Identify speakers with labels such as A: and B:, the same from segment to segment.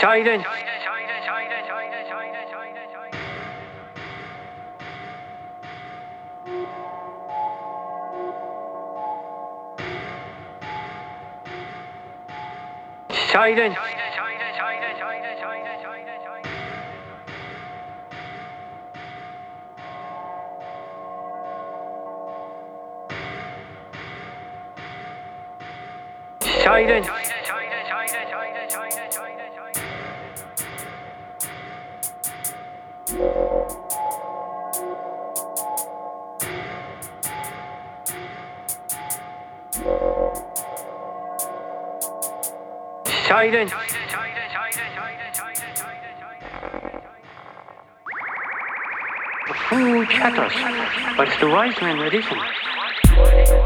A: Silence. Silence. Silence. Silence. The fool chatters, but it's the wise man that isn't.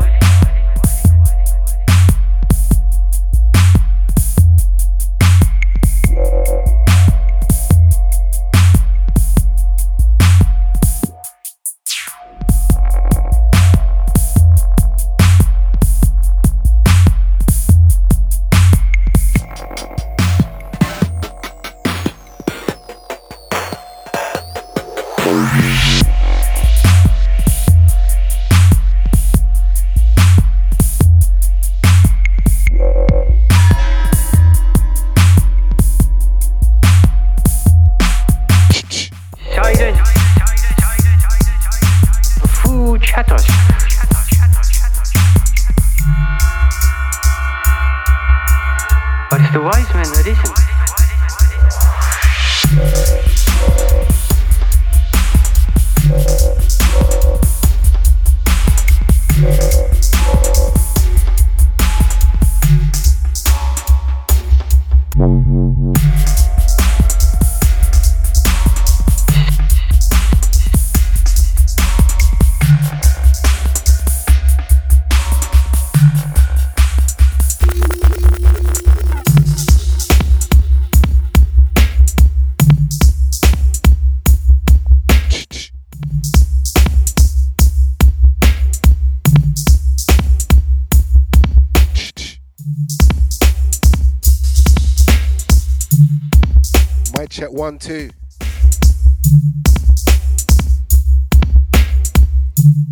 B: One, two.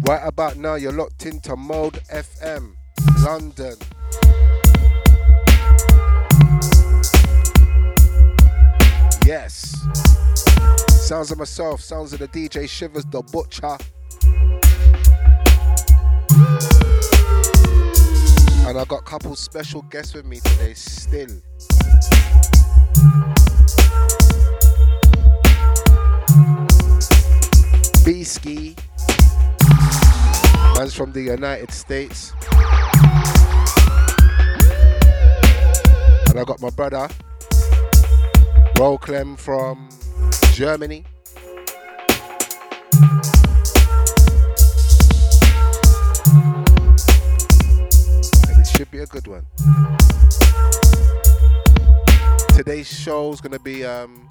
B: Right about now, you're locked into Mode FM, London. Yes. Sounds of myself, sounds of the DJ Shivers, the Butcher. And I've got a couple special guests with me today, still. B-Ski. Man's from the United States. And I got my brother, Roll Clem from Germany. And it should be a good one. Today's show's gonna be um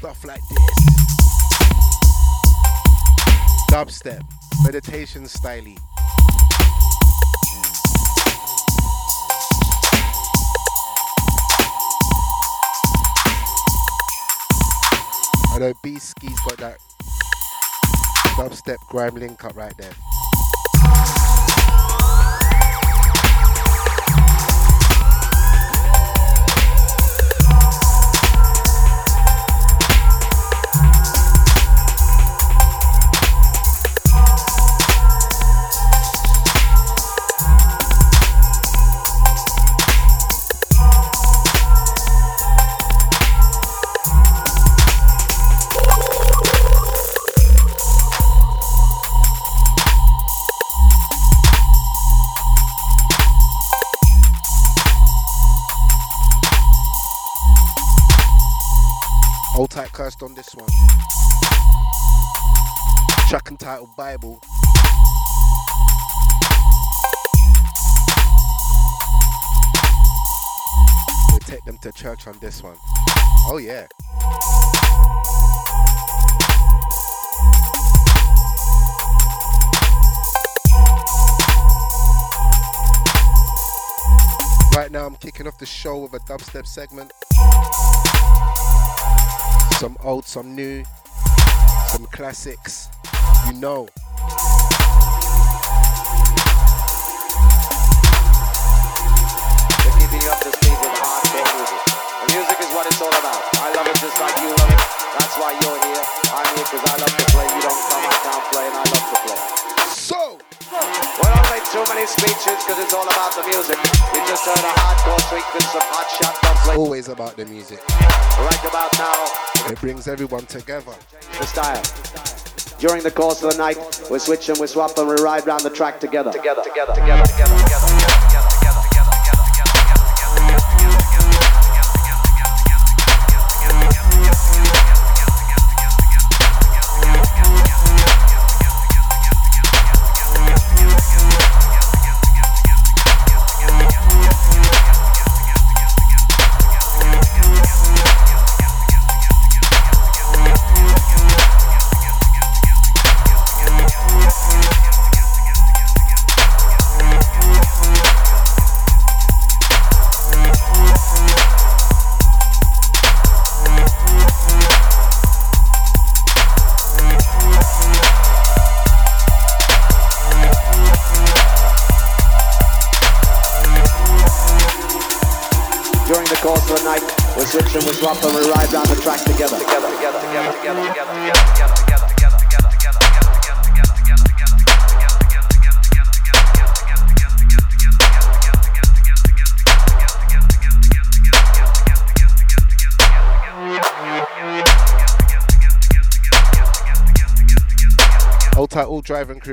B: stuff like this. Dubstep, meditation styly. I know B Ski's got that dubstep grime link up right there. first on this one. Track entitled Bible. We'll take them to church on this one. Oh, yeah. Right now, I'm kicking off the show with a dubstep segment. Some old, some new, some classics. You know.
C: We're keeping up to speed with hardcore music. The music is what it's all about. I love it just like you love it. That's why you're here. I'm here because I love to play. You don't come, I can't play, and I love to play.
B: So,
C: We don't make too many speeches because it's all about the music. You just heard a hardcore sequence of hot shot dubplate.
B: always about the music.
C: Right about now,
B: It brings everyone together.
C: the style. During the course of the night, we switch and we swap and we ride round the track together. Together, together, together, together, together, together.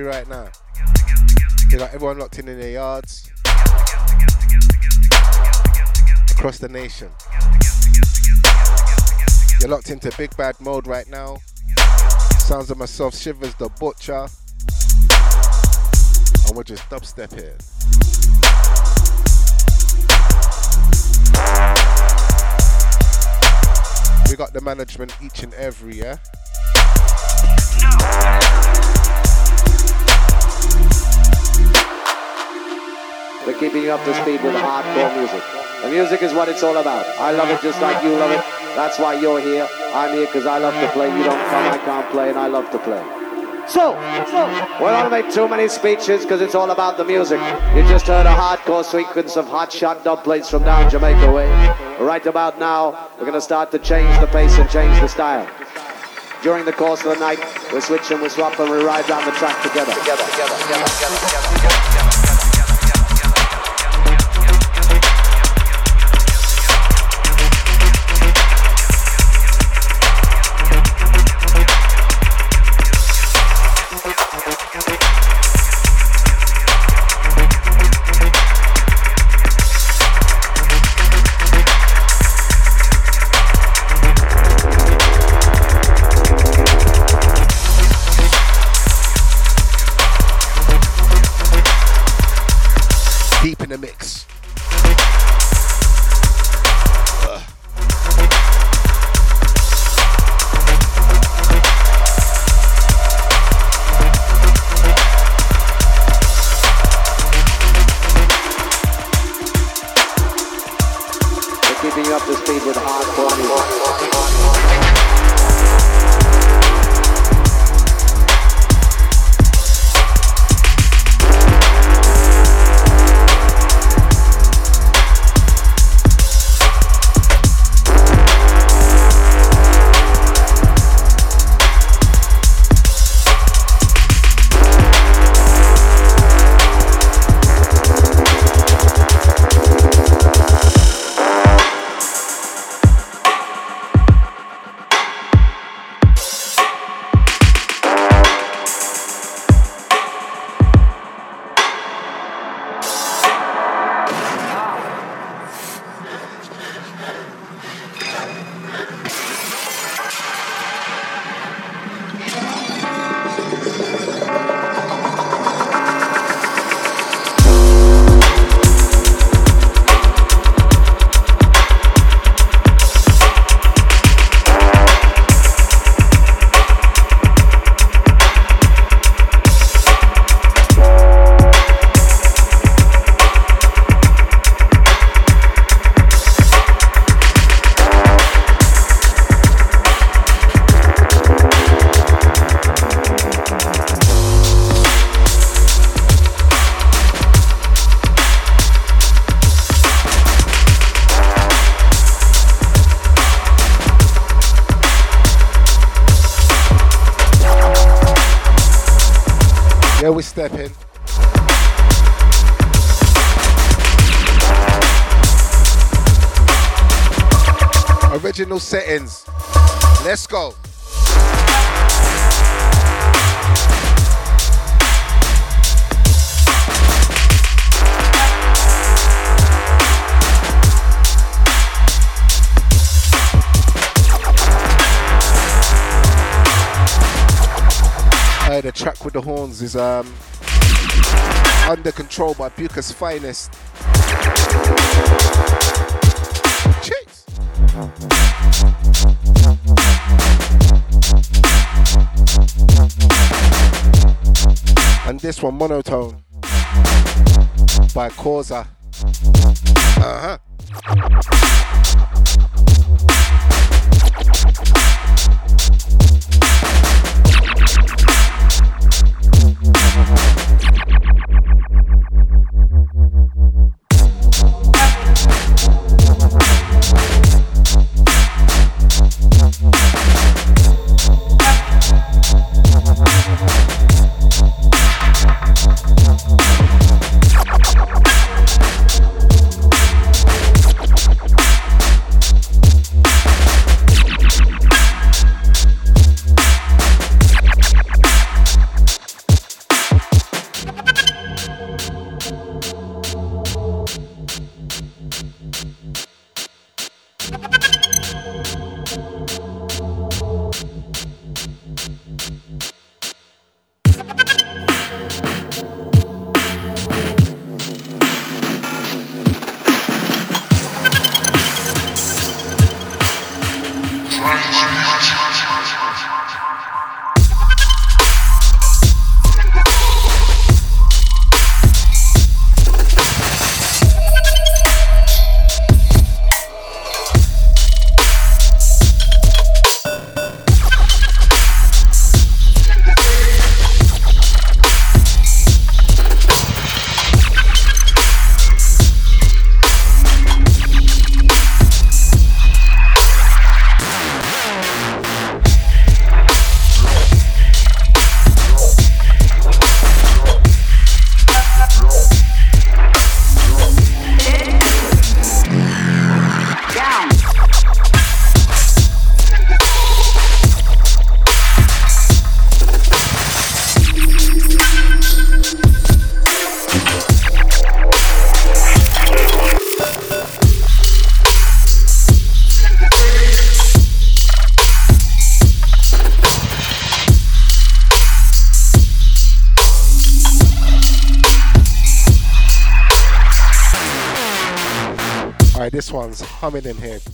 B: Right now. You got everyone locked in in their yards. Across the nation. You're locked into big bad mode right now. Sounds of myself, Shivers the Butcher. And we're just dubstep here. We got the management each and every, yeah?
C: We're keeping you up to speed with hardcore music. The music is what it's all about. I love it just like you love it. That's why you're here. I'm here because I love to play. You don't come, I can't play, and I love to play. So, so, we don't make too many speeches because it's all about the music. You just heard a hardcore sequence of hot shot dub plates from down Jamaica way. Right about now, we're going to start to change the pace and change the style. During the course of the night, we're switching, we're swapping, we ride down the track together. Together, together, together,
B: We stepping? Original settings. Let's go. The track with the horns is um, under control by Buca's finest. Chase. And this one, monotone by Causa. Uh huh. Humming in here.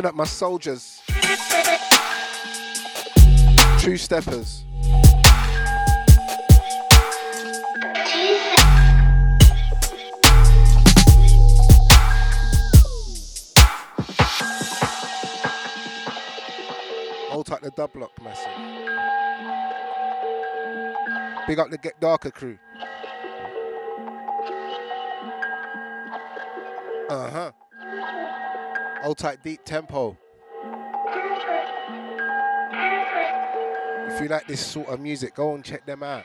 B: Bigging up my soldiers. Two steppers. Hold tight the dub block massive. Big up the Get Darker crew. Uh huh. Old type deep tempo. If you like this sort of music, go and check them out.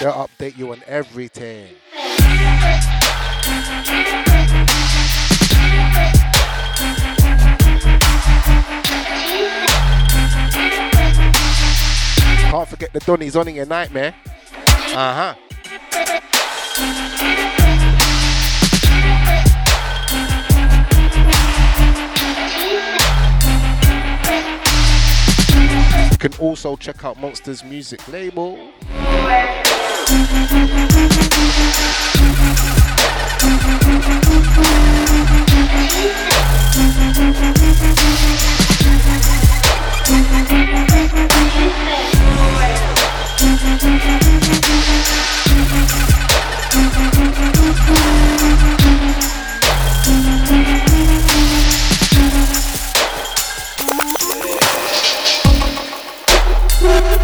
B: They'll update you on everything. Can't forget the Donny's on in your nightmare. Uh huh. You can also check out Monsters Music label. Yeah.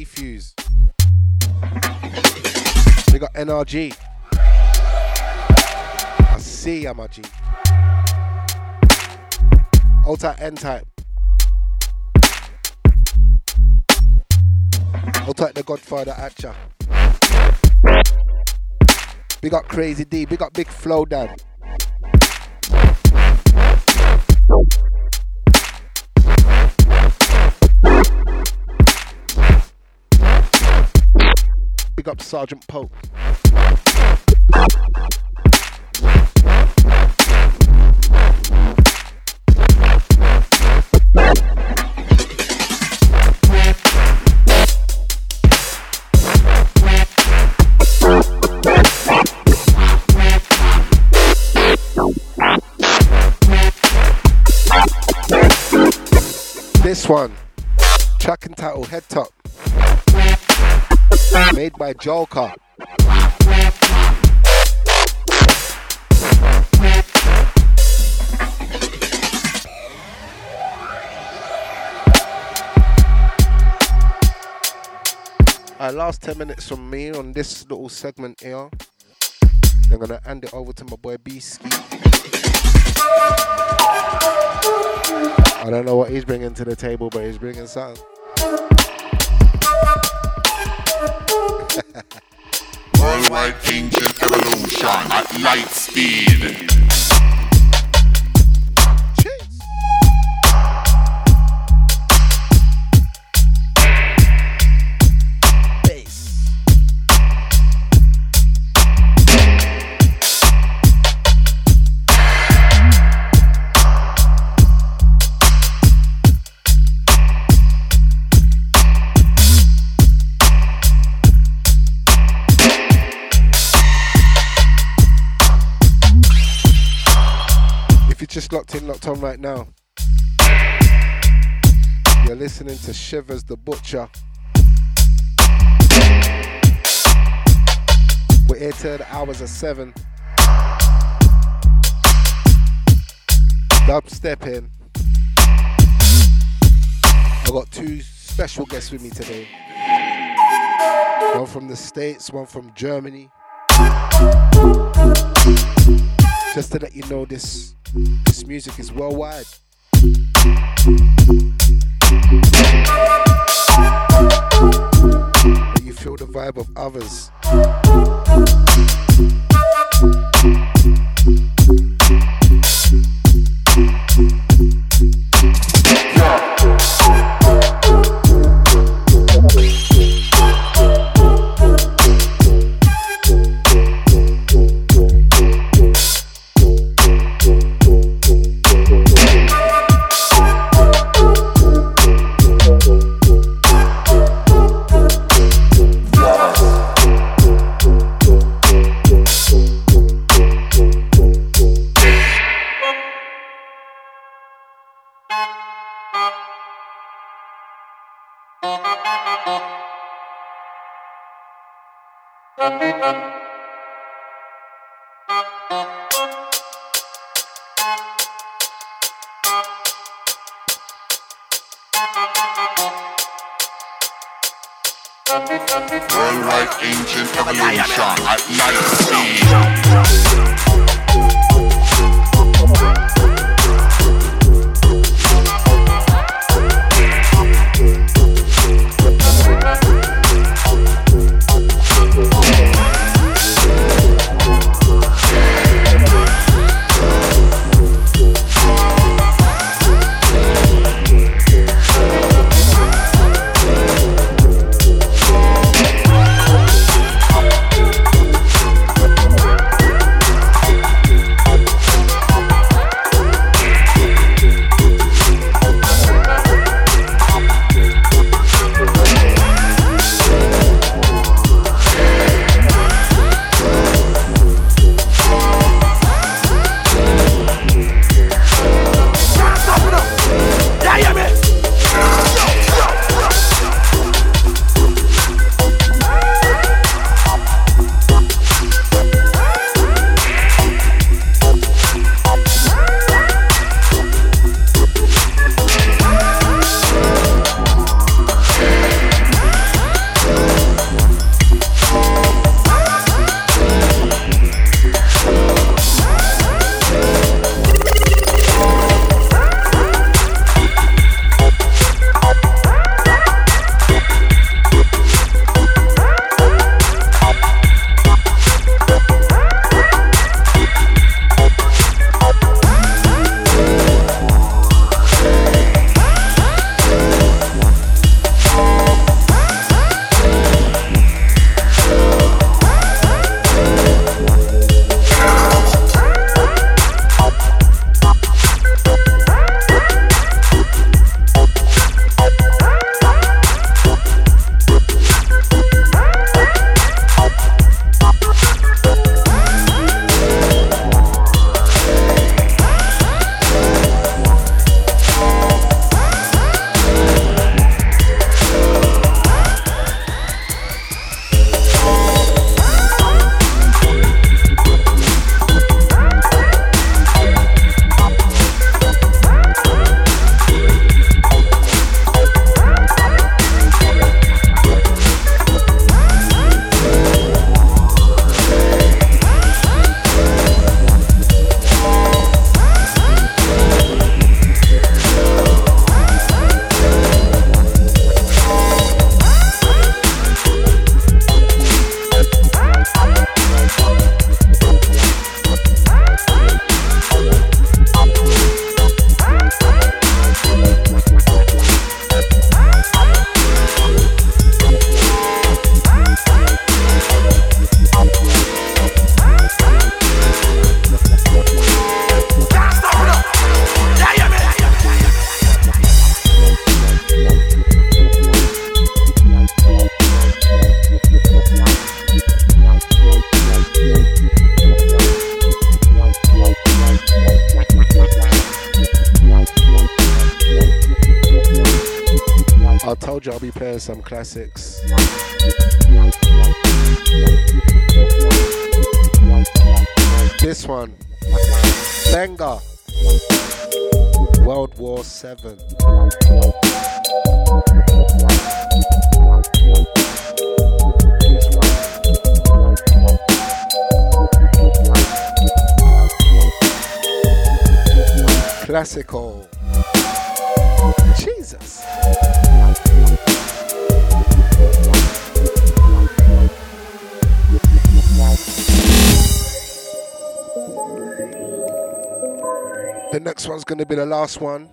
B: Defuse. We got NRG. I see MRG. Old type N type. Type the Godfather Atcha. Big up Crazy D. Big up Big Flow Dan. Big up Sergeant Pope. This one, track and title Head Top. Made by Jolka. Alright, last 10 minutes from me on this little segment here. I'm gonna hand it over to my boy B Ski. I don't know what he's bringing to the table, but he's bringing something.
D: Worldwide Angel Evolution at light speed.
B: Locked in, locked on right now. You're listening to Shivers the Butcher. We're here till the hours of seven. Dubstep in. I got two special guests with me today. One from the States, one from Germany. Just to let you know this this music is worldwide. But you feel the vibe of others. Yeah. Worldwide ancient evolution at night speed. Some classics. This one, Benga, World War Seven. Classical. Jesus. The next one's gonna be the last one.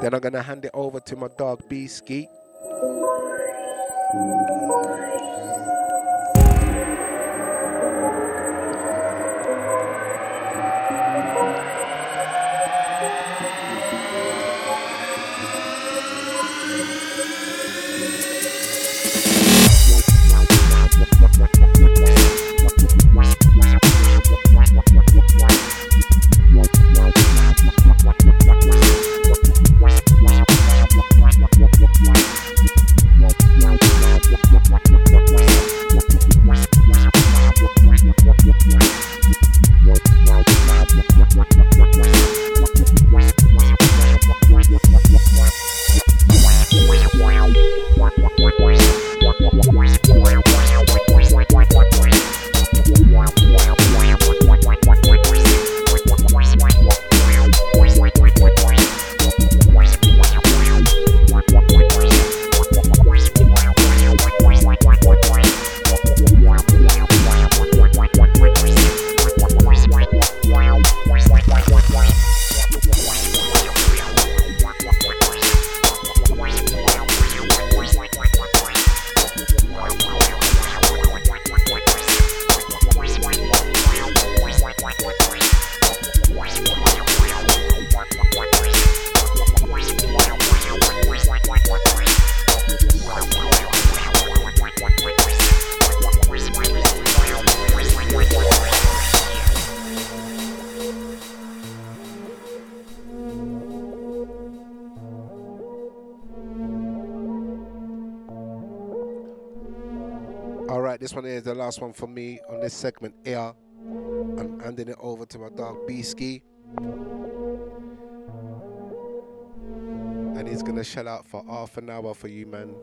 B: Then I'm gonna hand it over to my dog B Ski. All last one for me on this segment here. I'm handing it over to my dog B Ski. And he's gonna shell out for half an hour for you, man.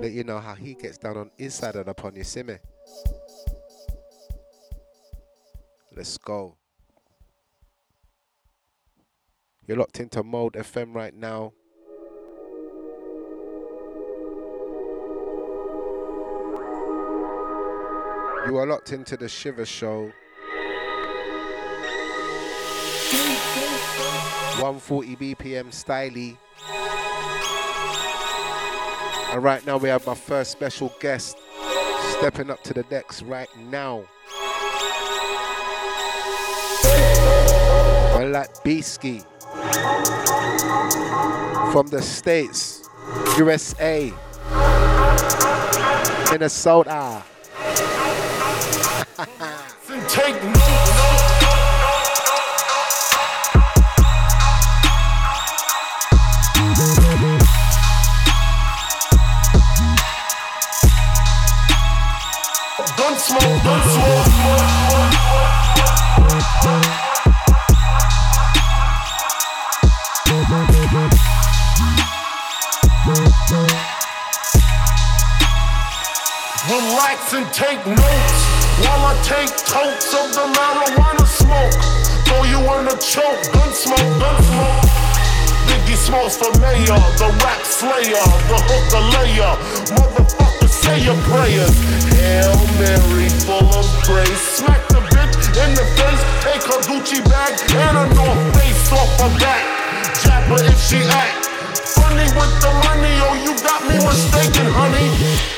B: Let you know how he gets down on his side of the pond, you see? Let's go. You're locked into Mode FM right now. You are locked into the Shiver Show. 140 BPM styly. And right now we have my first special guest stepping up to the decks right now. Like Beasky from the States, USA, Minnesota.
E: Take notes. Smoke, don't smoke. Relax and take notes while I take totes of the marijuana smoke. Throw you in a choke, gun smoke, gun smoke. Biggie Smalls for mayor, the rap slayer, the hooker layer. Motherfucker, say your prayers. Hail Mary, full of grace. Smack the bitch in the face, take her Gucci bag and a North Face off her back. Jab her if she act. Funny with the money, oh you got me mistaken, honey.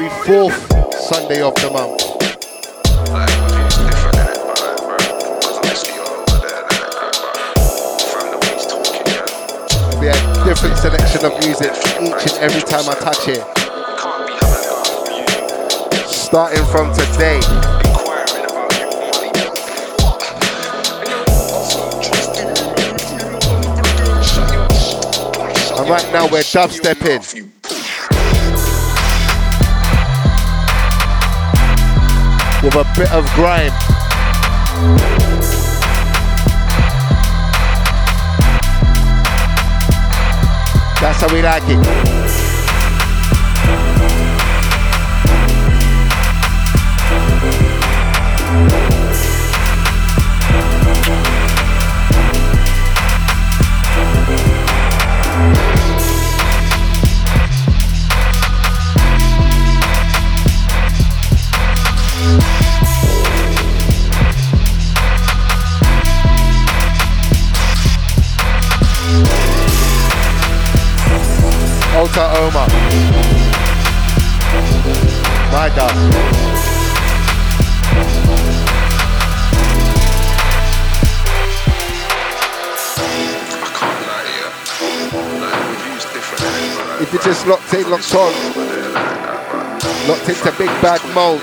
B: Every fourth Sunday of the month. We have different selection of music each and every time I touch it. Starting from today. And right now we're dubstepping. With a bit of grime. That's how we like it. Oklahoma. My God. If you just locked in, locked on, locked into big bad mode.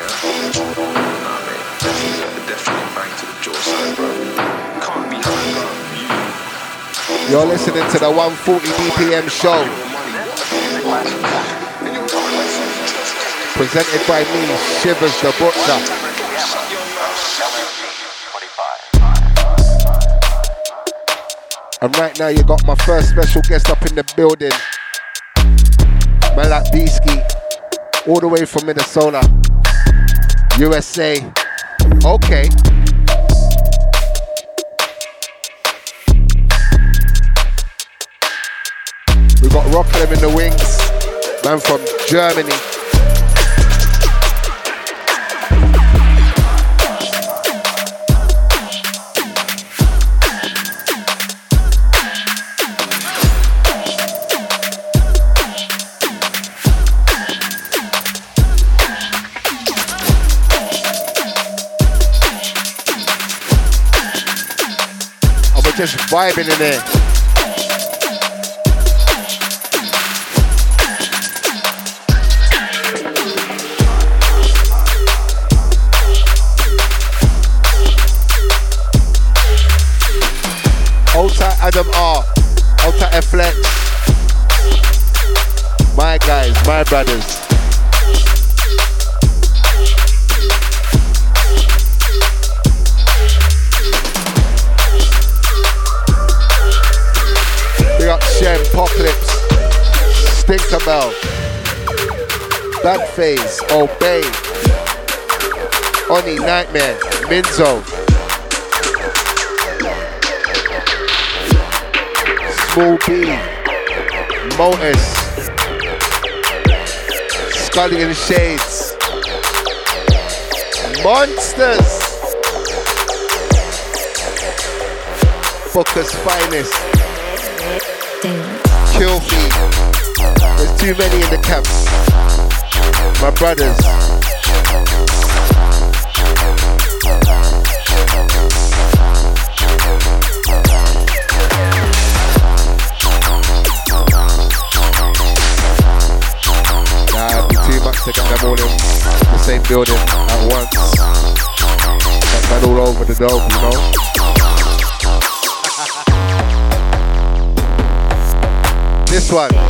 B: You're listening to the 140 BPM show. Presented by me, Shivers the Butcher. And right now you got my first special guest up in the building. Malak Beasky, all the way from Minnesota, USA. Okay. We got Rocklem in the wings, man from Germany. just vibing in there. R, Ultra Flex. My guys, my brothers. We got Shem, Apocalypse, Stinkerbell, Backface, Obey, Oni Nightmare, Minzo, Small B, and Shades, Monsters, Booker's finest. Kill me. There's too many in the camp. My brothers. To get them the same building at once. Got man all over the dome, you know? this one.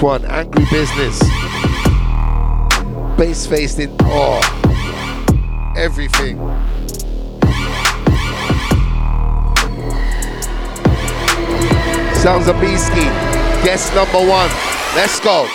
B: One, Angry Business. Bass faced in oh everything. Sounds of Beasky. Guest number one. Let's go.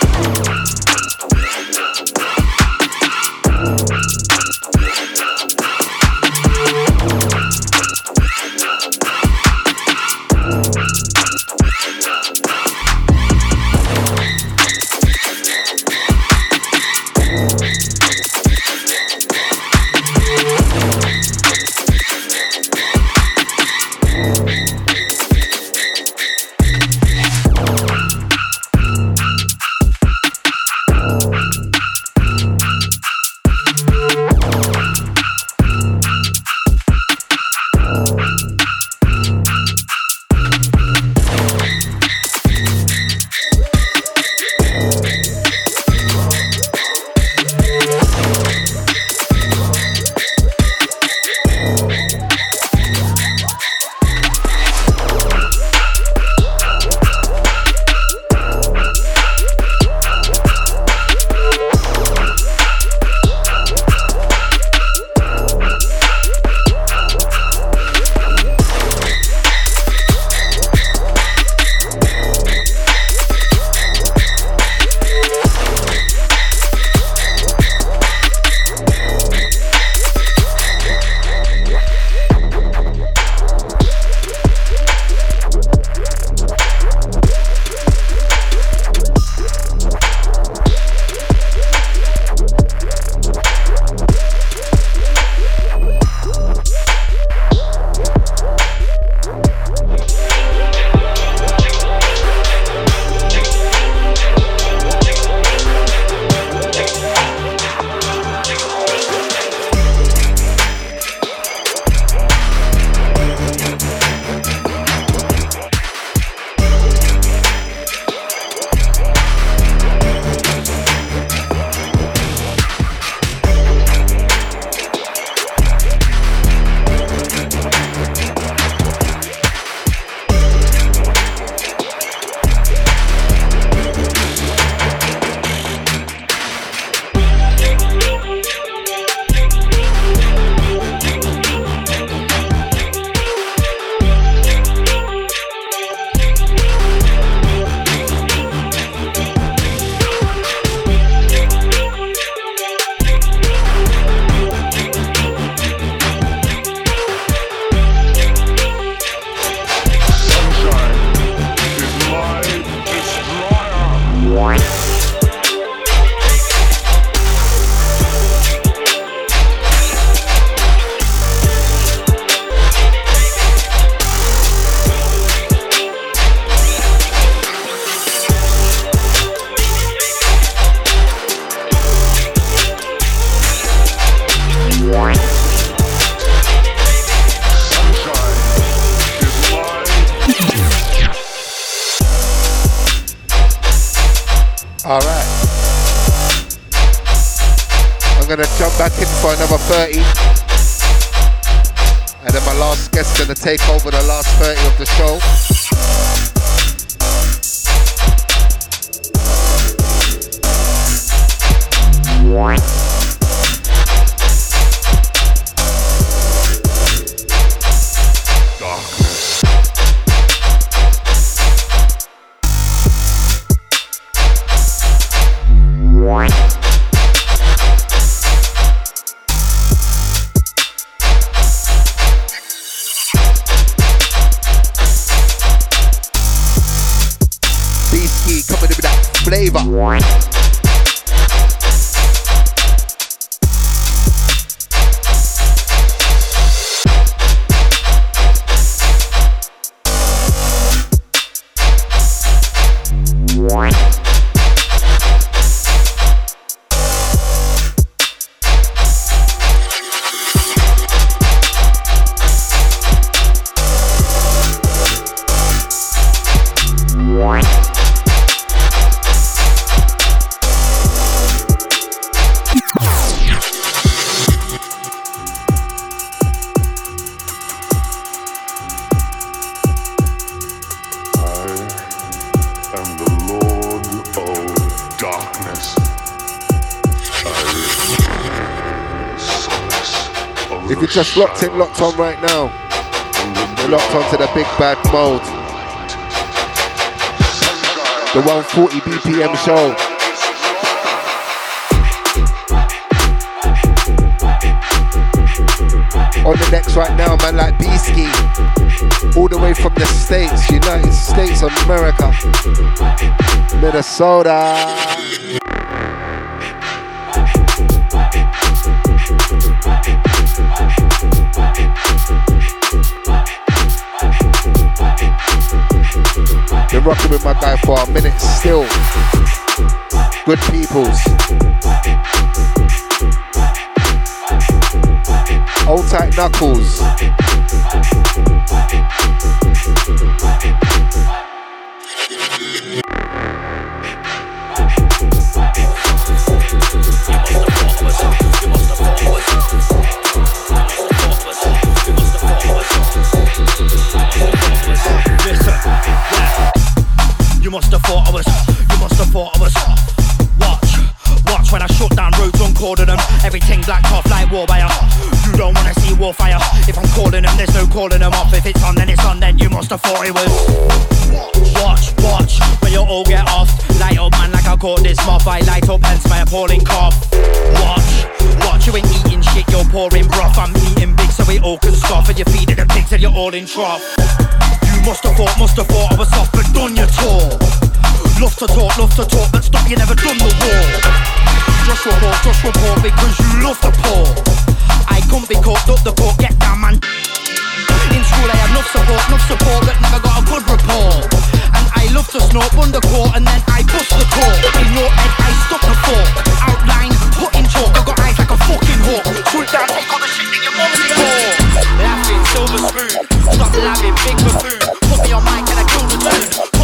B: Just locked in, locked on right now. We're locked onto the big bad mode. The 140 BPM show. On the next right now, man, like Beasky. All the way from the States, United States of America. Minnesota. Rocking with my guy for a minute still. Good peoples. Old tight knuckles.
F: Must have thought I was, you must have thought I was. Watch, watch when I shut down roads on cordon them. Everything blacked off like war wire. You don't wanna see war fire. If I'm calling them, there's no calling them off. If it's on, then it's on, then you must have thought it was. Watch, watch, when you all get off. Light up, man, like I caught this moth. I light up, hence my appalling cough. Watch, watch, you ain't eating shit, you're pouring broth. I'm eating big so we all can scoff. And you're feeding the pigs and you're all in trough. Must have thought, must have thought I was soft, but done your tour. Love to talk, love to talk, but stop, you never done the war. Just report, just report, because you love to pour. I couldn't be caught, up the court, get down, man. In school, I had enough support, enough support, but never got a good report. And I love to snort, undercourt, and then I bust the court. In your head, I stuck the fork. Outline, put in chalk, I got eyes like a fucking hawk. Shoot down, take all the shit that your mom's for. Laughing, silver spoon, stop laughing, big buffoon.
G: Okay,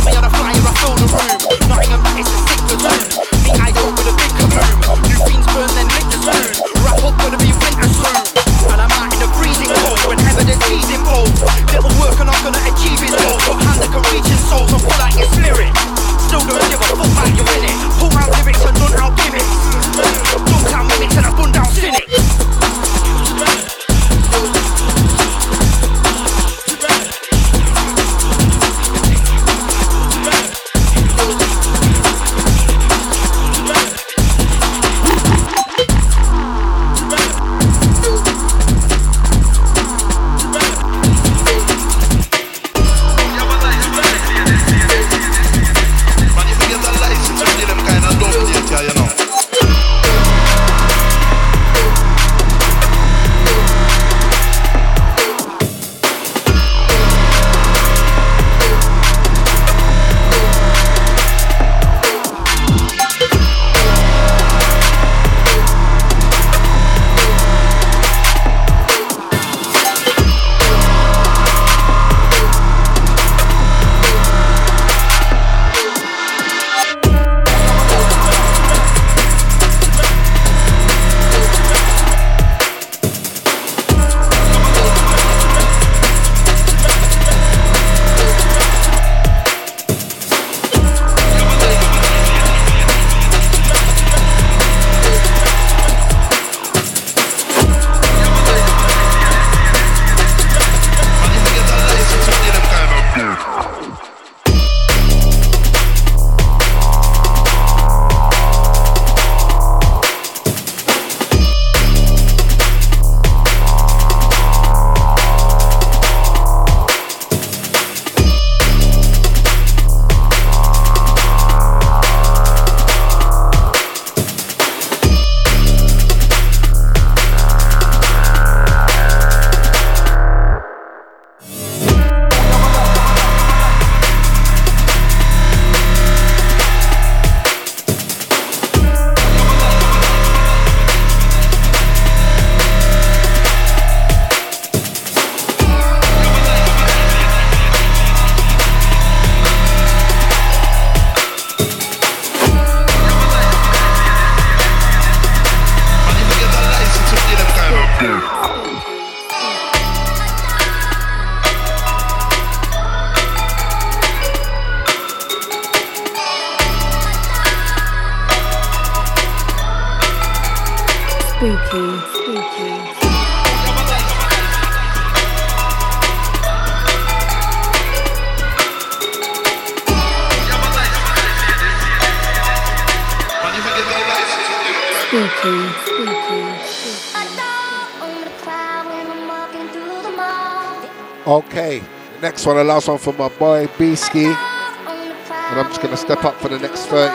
G: next one, the last one for my boy Beasky. And I'm just gonna step up for the next 30.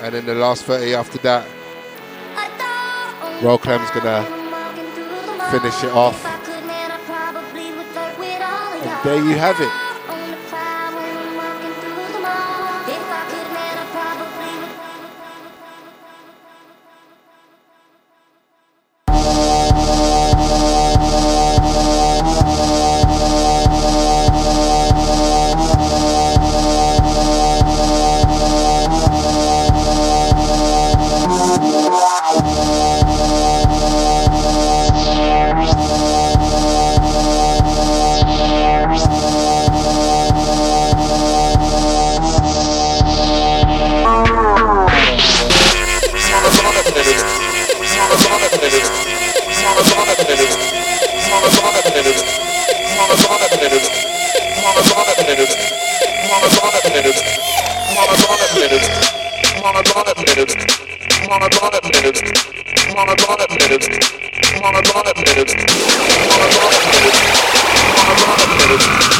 G: And then the last 30 after that, Roll Clem's gonna finish it off. And there you have it.
H: minute, monotonic minute, monotonic minute, monotonic minute, monotonic minute, monotonic minute, monotonic minute, monotonic minute, monotonic minute.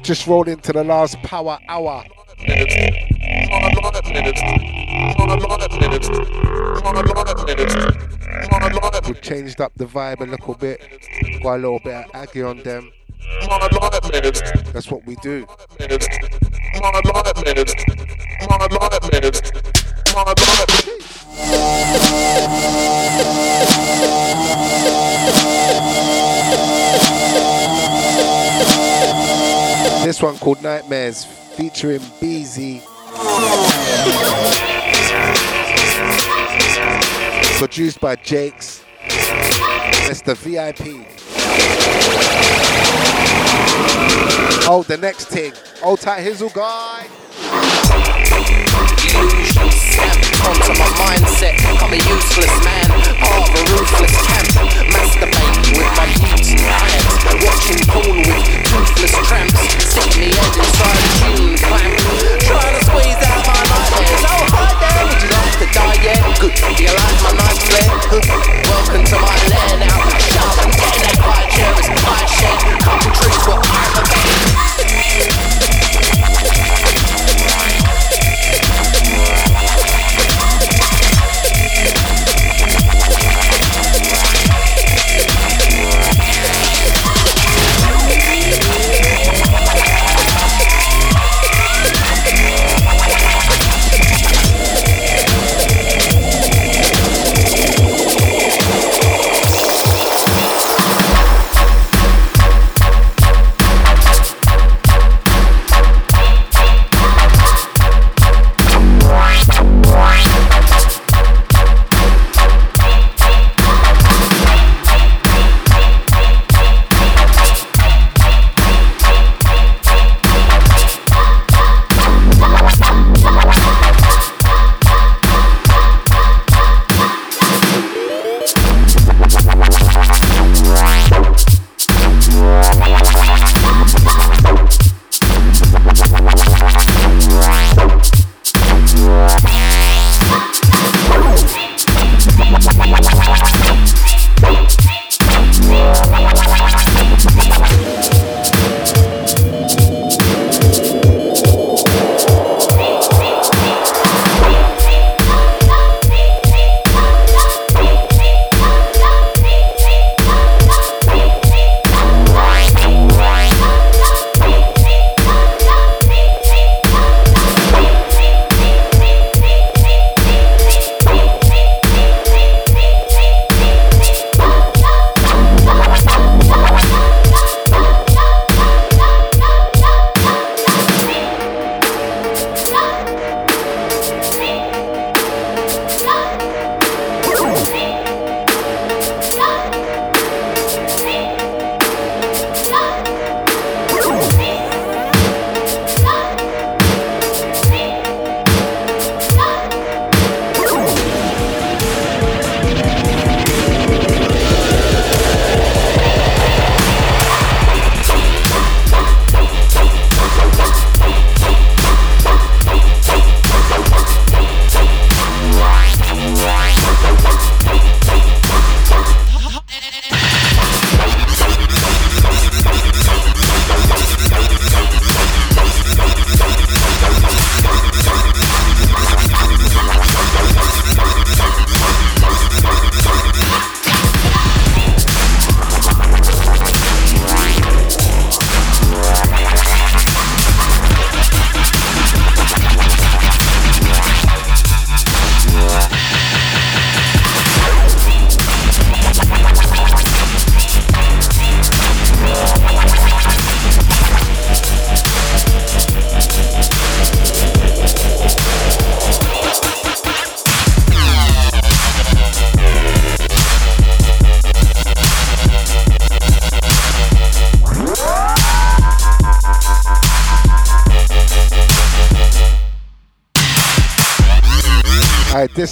G: Just rolled into the last power hour. We changed up the vibe a little bit, got a little bit of Aggie on them. That's what we do. One called Nightmares featuring Beezy. Produced by Jakes. Mr. VIP. Oh, the next thing. Old tight Hizzle guy. onto my mindset. I'm a useless man, of a ruthless camp. Masturbate with my hands. Watching porn with toothless tramps. Stick me head inside a tune clamp. Trying to squeeze out my nightmares. Oh, hi there, would you like to die? Yeah, good. Do you like my night flare? Welcome to my lair now. Sharp and getting that pie cherries. I share couple trees for I'm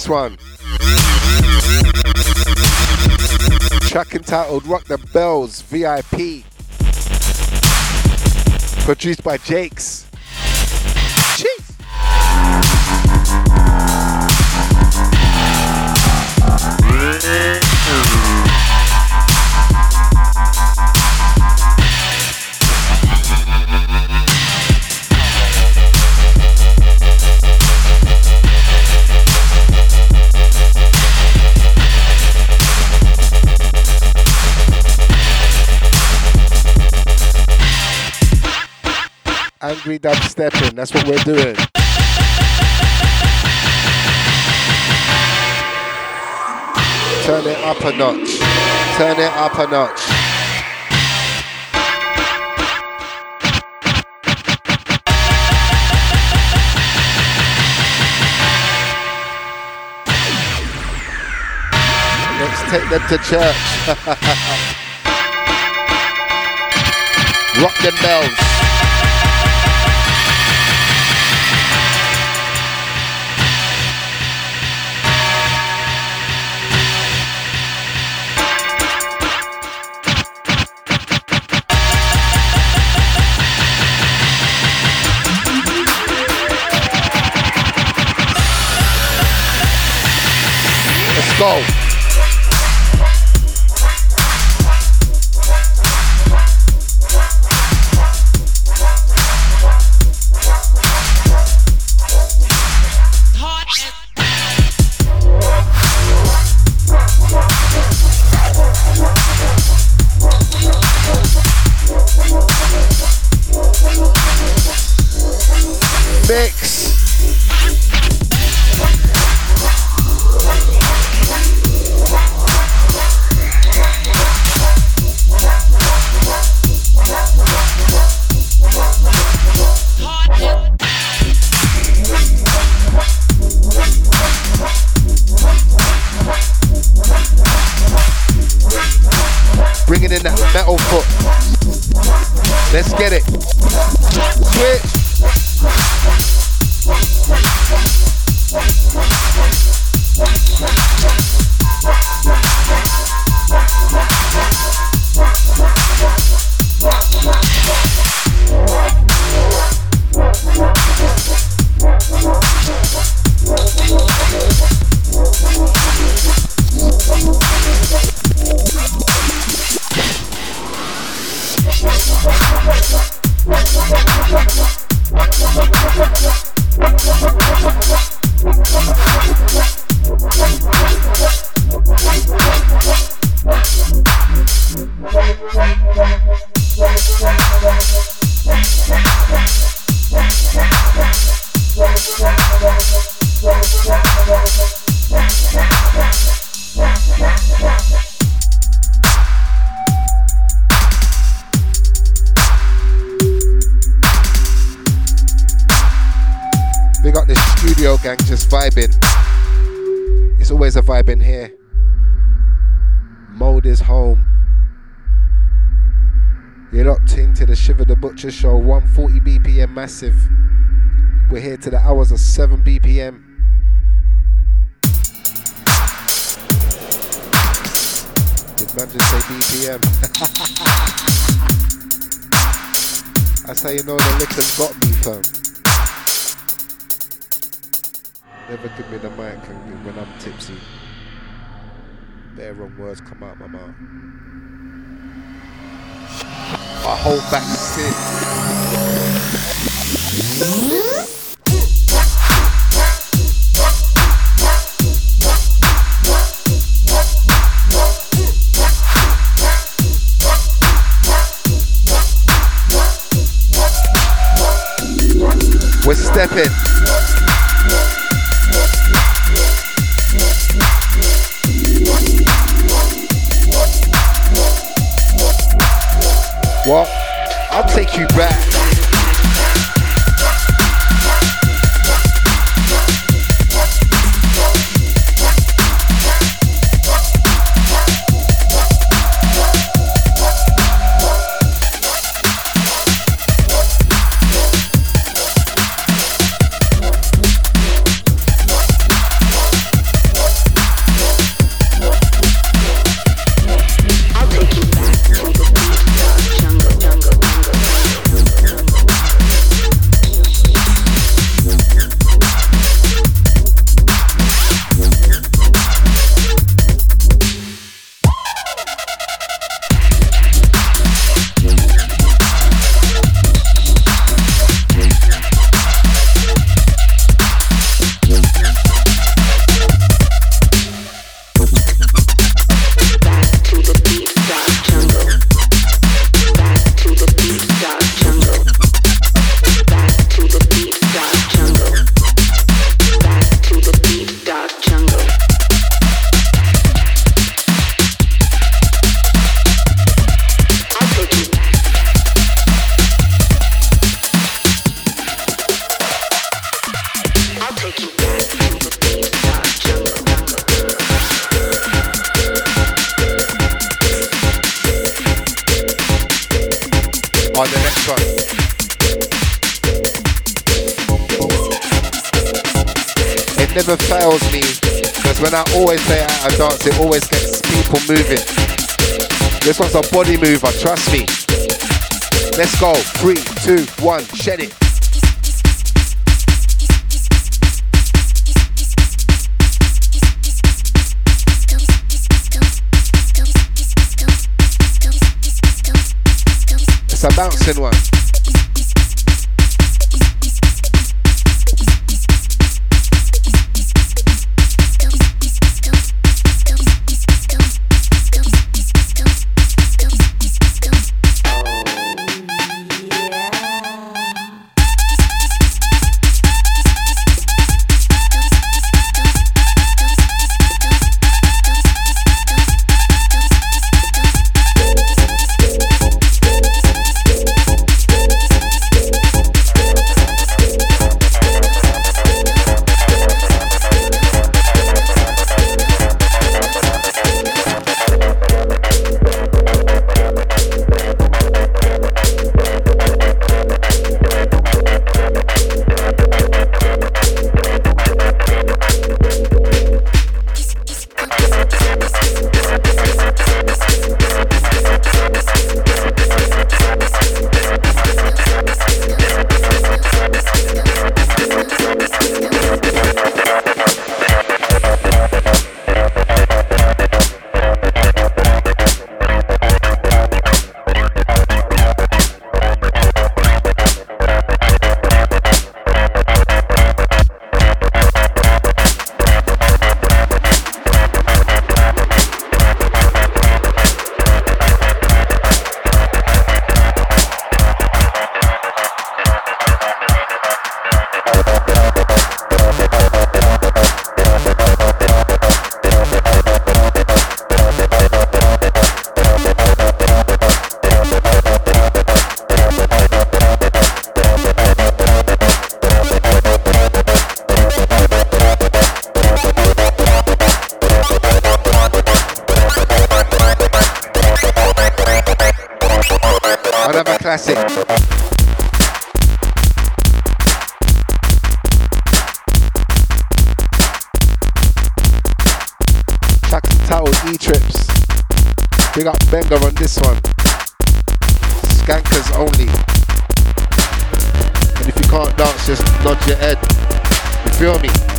B: this one. Track entitled Rock the Bells VIP. Produced by Jakes. Angry dub stepping, that's what we're doing. Turn it up a notch. Turn it up a notch. Let's take them to church. Rock them bells. Go. Massive. We're here to the hours of 7 BPM. Did man just say BPM? That's how you know the liquor's got me, fam. Never give me the mic when I'm tipsy. Bare wrong words come out my mouth. I hold back sin. We're stepping. What? I'll take you back. body mover, trust me. Let's go. Three, two, one, shed it. not
I: your head.
F: You feel me?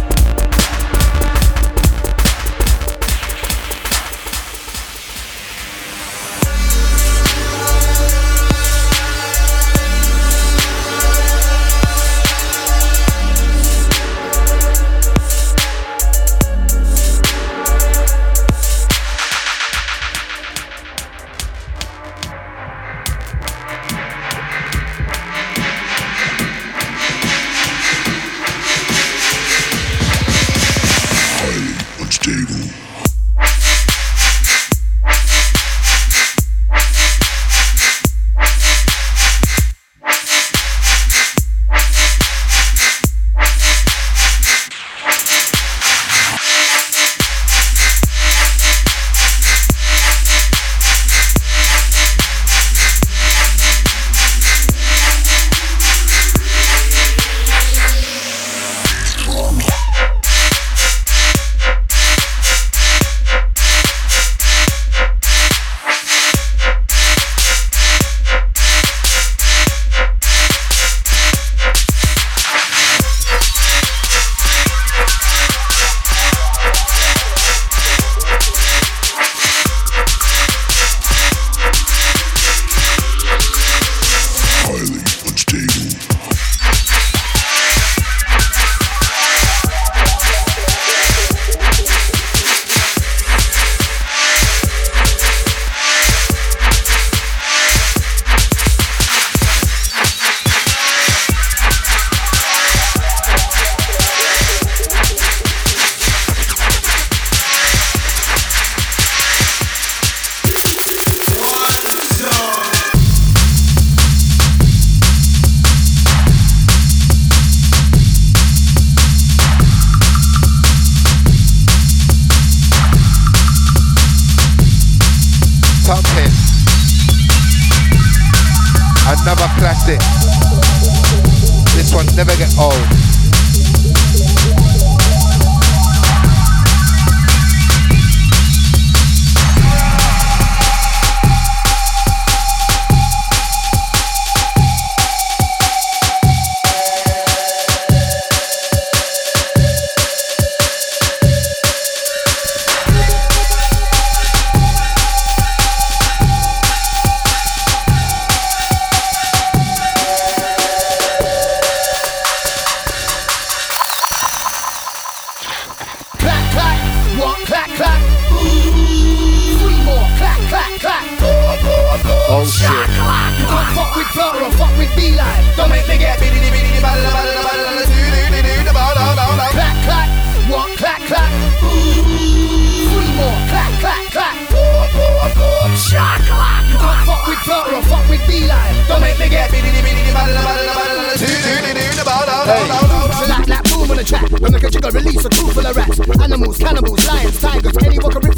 F: Like that boom on the track. When the jigger release a crew full of rats. Animals, cannibals, lions, tigers, anyone can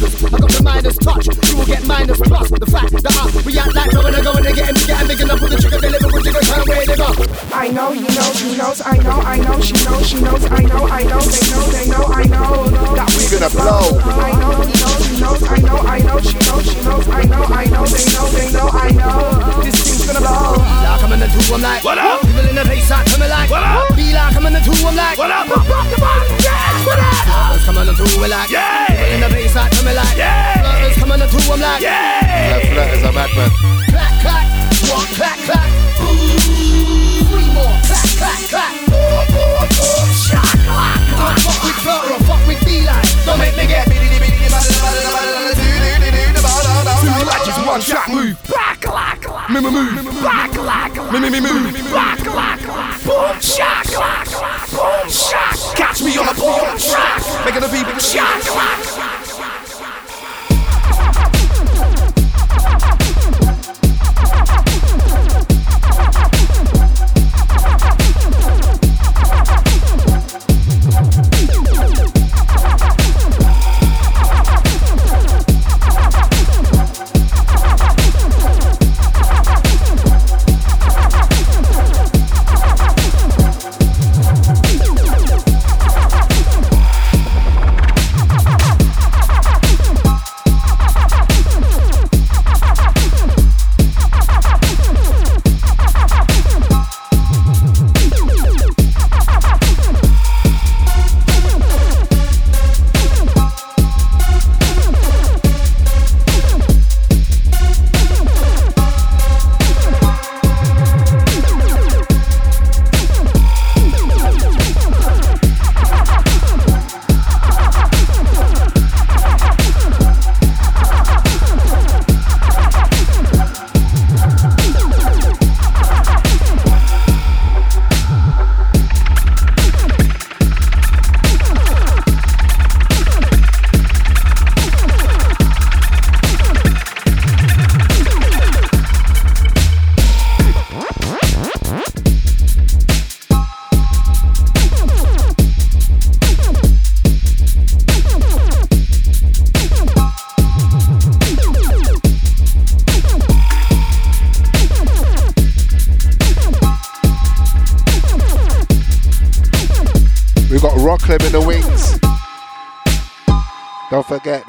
F: rip through your fibers. I got the Midas touch, you will get minus plus. The fact that I react like going to go and they getting bigger and big enough with the trigger, they live with jigger, turn where they go.
J: I know, you know, you knows, I know, I know, she knows, she knows, I know, I know, they know, they know, I know, that we
I: gonna blow.
J: I know, you know, you knows, I know, I know, she knows, she knows, I know, I know, they know, they know, I know, this thing's gonna blow.
F: Like I'm in the two, I'm like, what up? People in the bass, I come like, what up? Be like I'm in the two, I'm like, what up? Pop up the bottom, yes, what up? Let's come on the two, we're like, yeah. People in the bass, I come like, yeah. Let's come on the two, I'm like, yeah.
I: That flirt is a madman.
F: Clack, clack, one, clack, clack. Three more, clack, clack, clack. Don't fuck with Fleur or fuck with Beeline. Don't make me get biddy biddy Two matches, one shot move. Me me move. Me me me move. Back like Boom shack. Boom shack. Catch me on a boom track. Making a beat. Shack.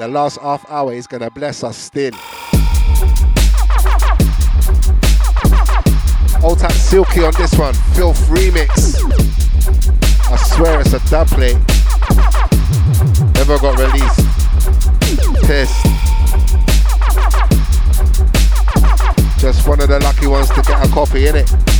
I: The last half hour is gonna bless us still. Old time Silkie on this one, Filth Remix. I swear it's a dub. Never got released. Test. Just one of the lucky ones to get a copy, innit?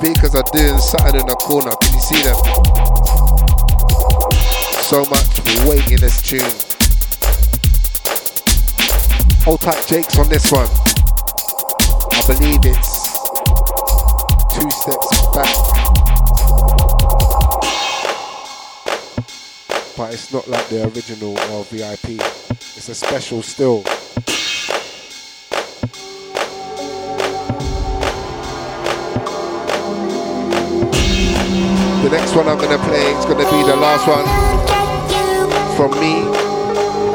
B: Speakers are doing something in the corner. Can you see them? So much weight in this tune. Old type Jake's on this one. I believe it's two steps back. But it's not like the original or VIP. It's a special still. next one I'm gonna play is gonna be the last one from me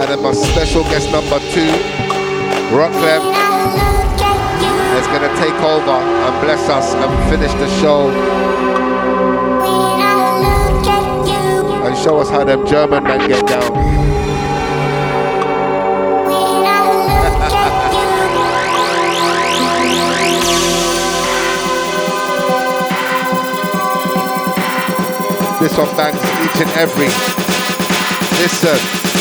B: and then my special guest number two, Rocklev, is gonna take over and bless us and finish the show and show us how them German men get down. this on bangs each and every. Listen.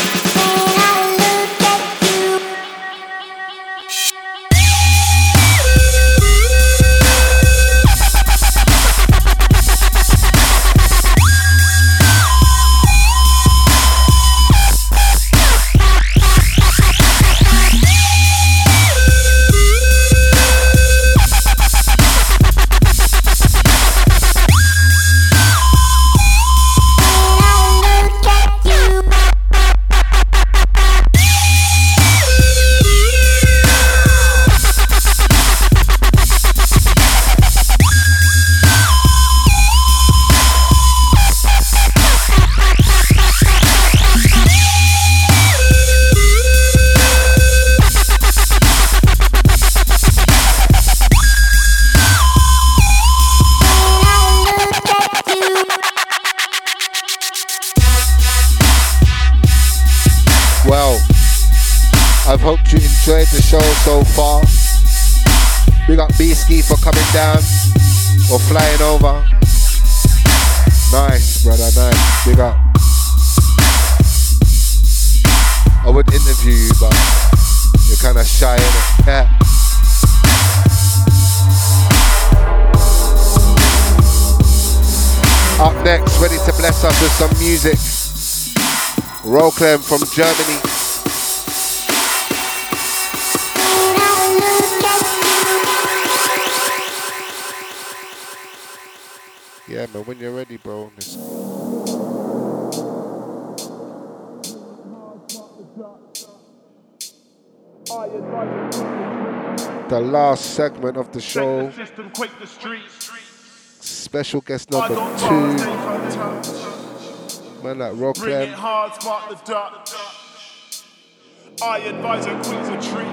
B: Roklem from Germany. Yeah, man, when you're ready, bro. The last segment of the show. Special guest number two. Man like Rockland.
I: hard, smart the dot. I advise a quick retreat.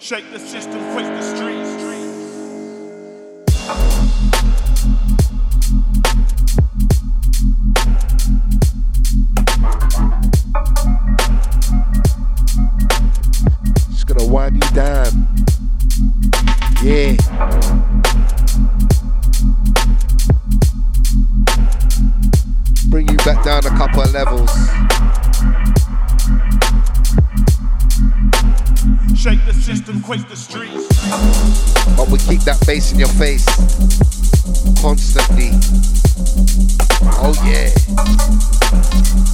I: Shake the system, quick the streets.
B: Just gonna wind you down. Yeah. Bring you back down a couple of levels.
I: Shake the system, quick the streets.
B: But we keep that bass in your face constantly. Oh yeah.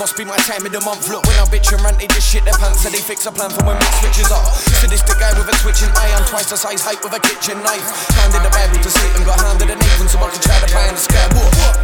K: Must be my time of the month. Look, when I bitch and rant, they just shit their pants. So they fix a plan for when mix switches up. Sadistic guy with a twitching eye, I'm twice the size height with a kitchen knife. Handed the Bible to Satan, got handed an apron so I can try to find the sky.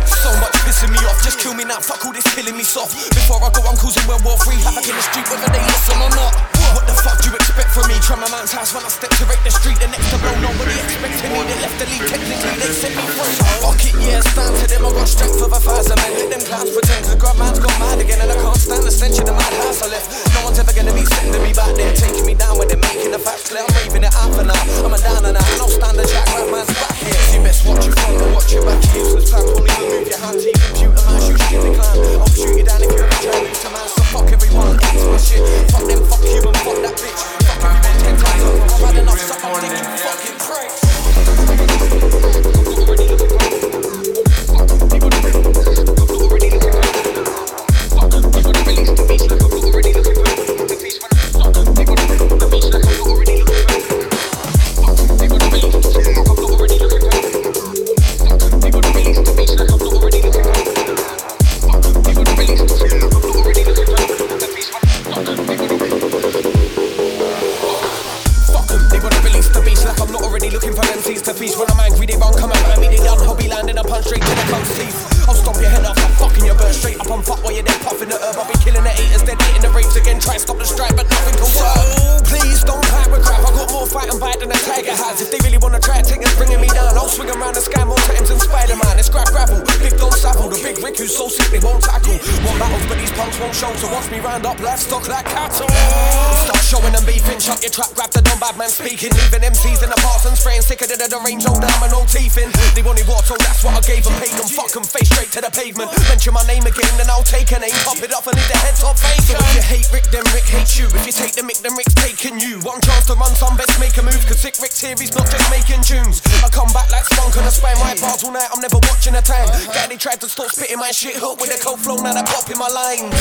K: So much pissing me off, just kill me now. Fuck all this killing me soft. Before I go, I'm causing World War Three havoc in the street, whether they listen or not. What the fuck do you expect from me? Try my man's house when I step to break the street. The next to blow, nobody expecting me. They left the lead, technically they set me free. Fuck it, yeah, stand to them. I got strength of a thousand men. Let them clowns pretend to grab man's got mad again, and I can't stand the stench of the mad house I left. No one's ever gonna be sending me back there, taking me down when they're making the facts clear. I'm raving it out for now. I'm a down and out, and I'll stand the jack. Grab man's back here. You best watch your front and watch your back. Useless plans won't even move your hand to your computer, man. Shoot shit decline. I'll shoot you down if you ever try to a man. So fuck everyone, into my shit. Fuck them, fuck you, fuck that bitch. Fuck everyone ten times. I've had enough, dick, you fucking prick. Watch me round like cattle. Start showing them beefing, shut your trap, grab the dumb bad man speaking. Leaving MCs in the parts and spraying sicker than the range old diamond, no teeth in. They wanted war, so that's what I gave them. Paid them, fuck them, face straight to the pavement. Mention my name again, then I'll take a name, pop it off and leave the heads off vacant. So if you hate Rick, then Rick hates you. If you take the Mick, then Rick's taking you. One chance to run some, best make a move. Cause sick Rick's here, he's not just making tunes. I come back like spunk on a my bars all night, I'm never watching the time. Daddy tried to stop spitting my shit hook with a cold flow, now I pop in my lines.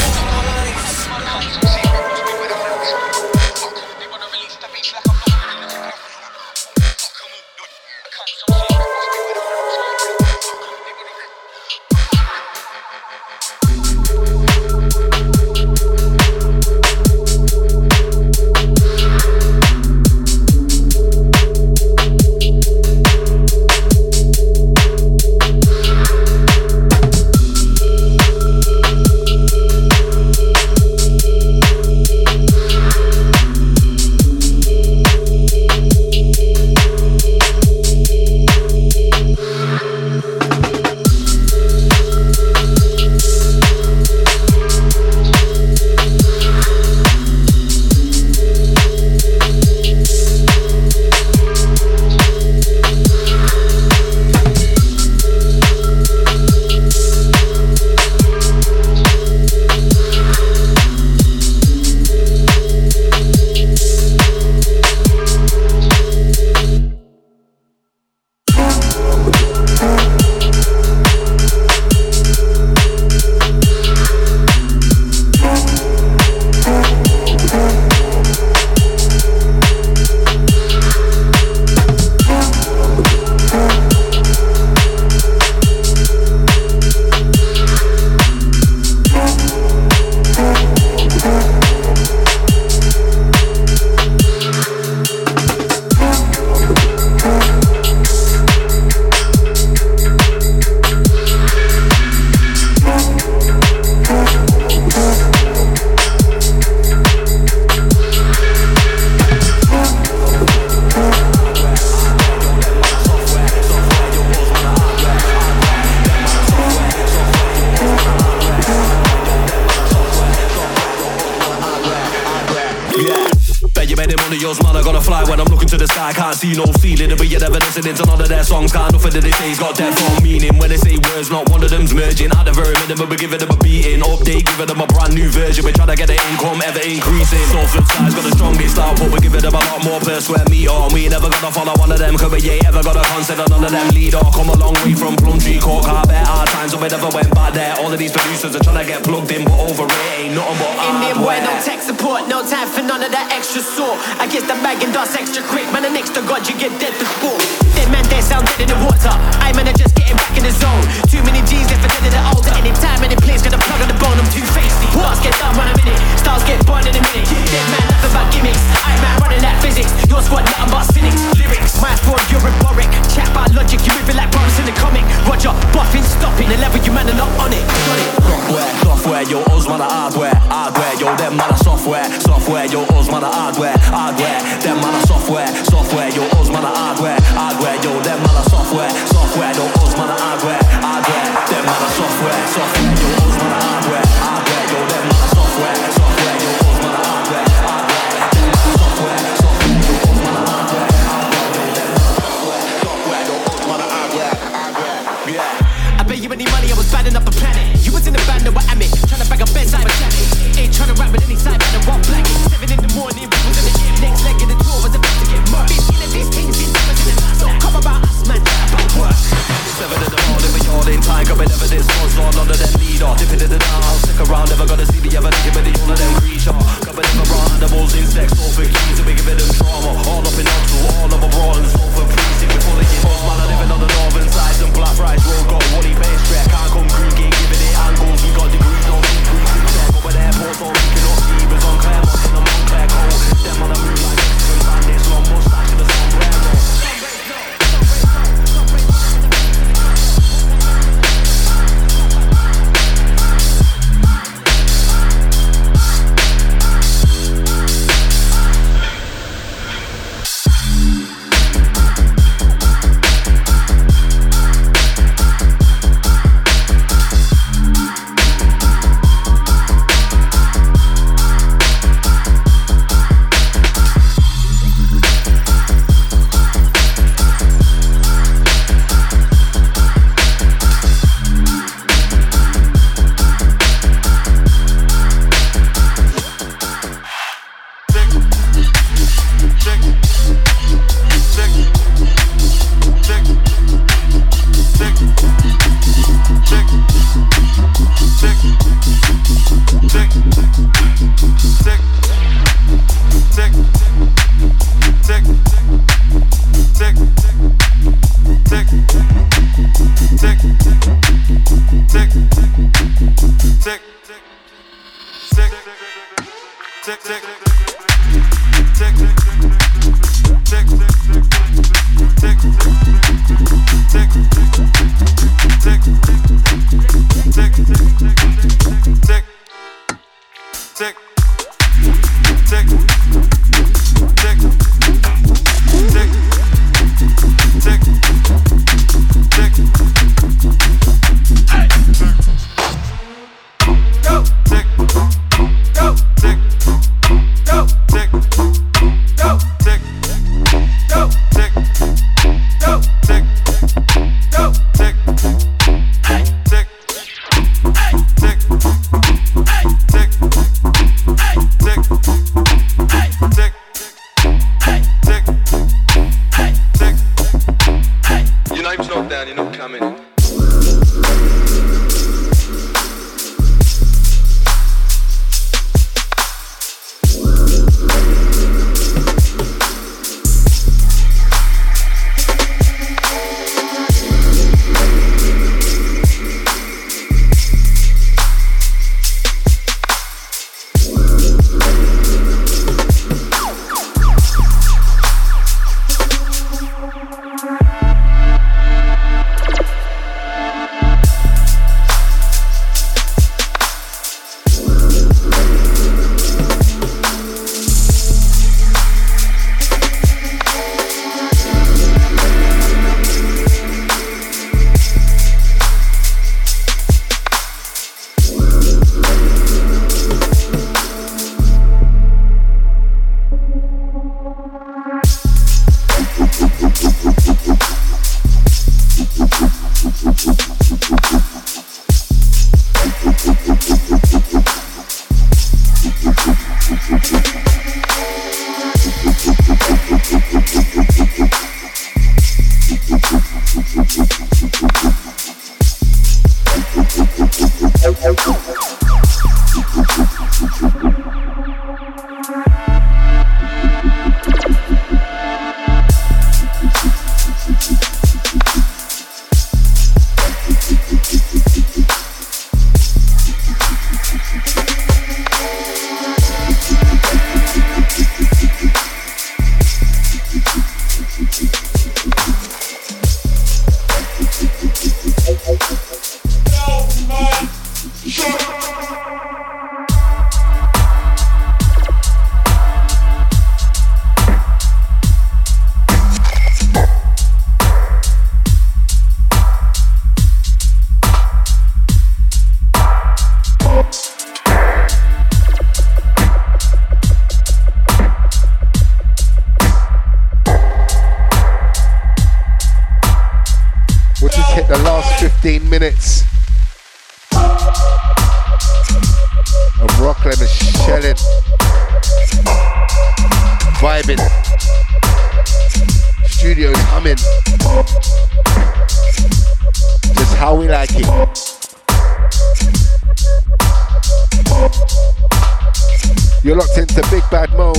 L: You're
B: locked into Big Bad Mo,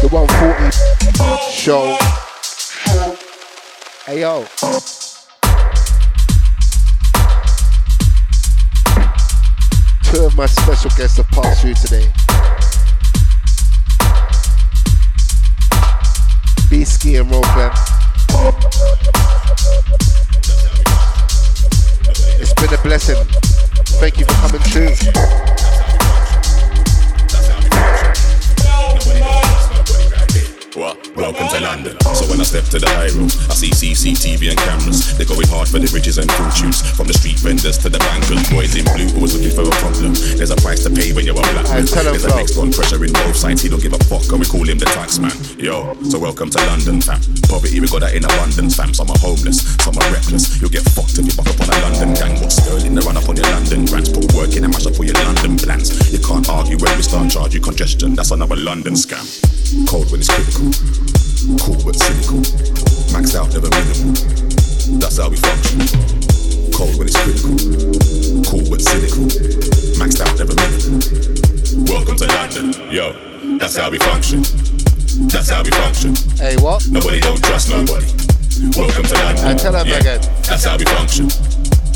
B: the 140 show. Hey yo. Two of my special guests have passed through today. Beasky and Roadman. It's been a blessing. Thank you for coming through.
M: What? Welcome to London. So when I step to the high road, I see CCTV and cameras. They're going hard for the bridges and fortunes. From the street vendors to the bankers. Boys in blue always looking for a problem. There's a price to pay when you're a black man. There's a mixed on pressure in both sides. He don't give a fuck, and we call him the tax man. Yo, so welcome to London, fam. Poverty, we got that in abundance, fam. Some are homeless, some are reckless. You'll get fucked if you buck up on a London gang. What's sterling? They run up on your London grants. Put work in and mash up for your London plans. You can't argue when we start charge you congestion. That's another London scam. Cold when it's critical. Cool but cynical. Maxed out, never minimal. That's how we function. Cold when it's critical. Cool but cynical. Maxed out, never minimal. Welcome to London. Yo, that's how we function. That's how we function.
B: Hey, what?
M: Nobody don't trust nobody. Welcome to London.
B: And tell them again.
M: That's how we function.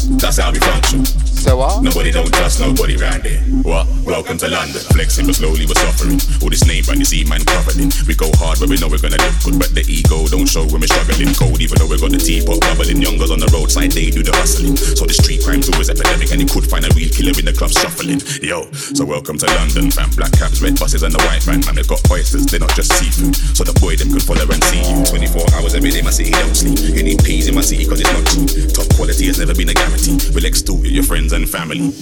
M: That's how we function.
B: So what?
M: Nobody don't trust nobody round here. What? Welcome to London. Flexing, but slowly we're suffering. All this name brand, you see man covered in. We go hard but we know we're gonna look good, but the ego don't show when we're struggling. Cold, even though we got the teapot bubbling. Youngers on the roadside, they do the hustling. So the street crime's always epidemic, and you could find a real killer in the club shuffling. Yo, so welcome to London, fam. Black cabs, red buses, and the white van, man. They've got oysters, they're not just seafood. So the boy them can follow and see you. 24 hours every day, my city don't sleep. You need peas in my city, cause it's not cheap. Top quality has never been a guarantee. We'll extort your friends and family.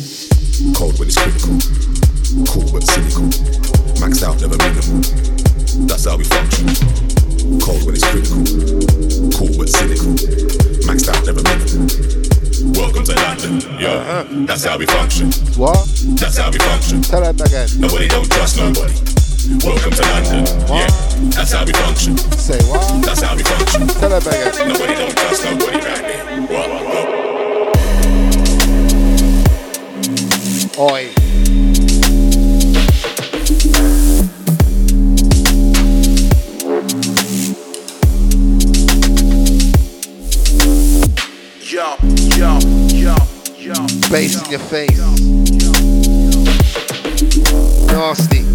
M: Cold when it's critical. Cool but cynical. Maxed out, never minimal. That's how we function. Cold when it's critical. Cool but cynical. Maxed out, never minimal. Welcome to London. Yo, that's how we function.
B: What?
M: That's how we function.
B: Tell that again.
M: Nobody don't trust nobody. Welcome to London. Yeah, that's how we function.
B: Say what?
M: That's how we function.
B: Tell that again.
M: Nobody don't trust nobody right here. What? what?
B: Oi.
N: Yo, yo, yo, yo.
B: Bass in your face. Nasty.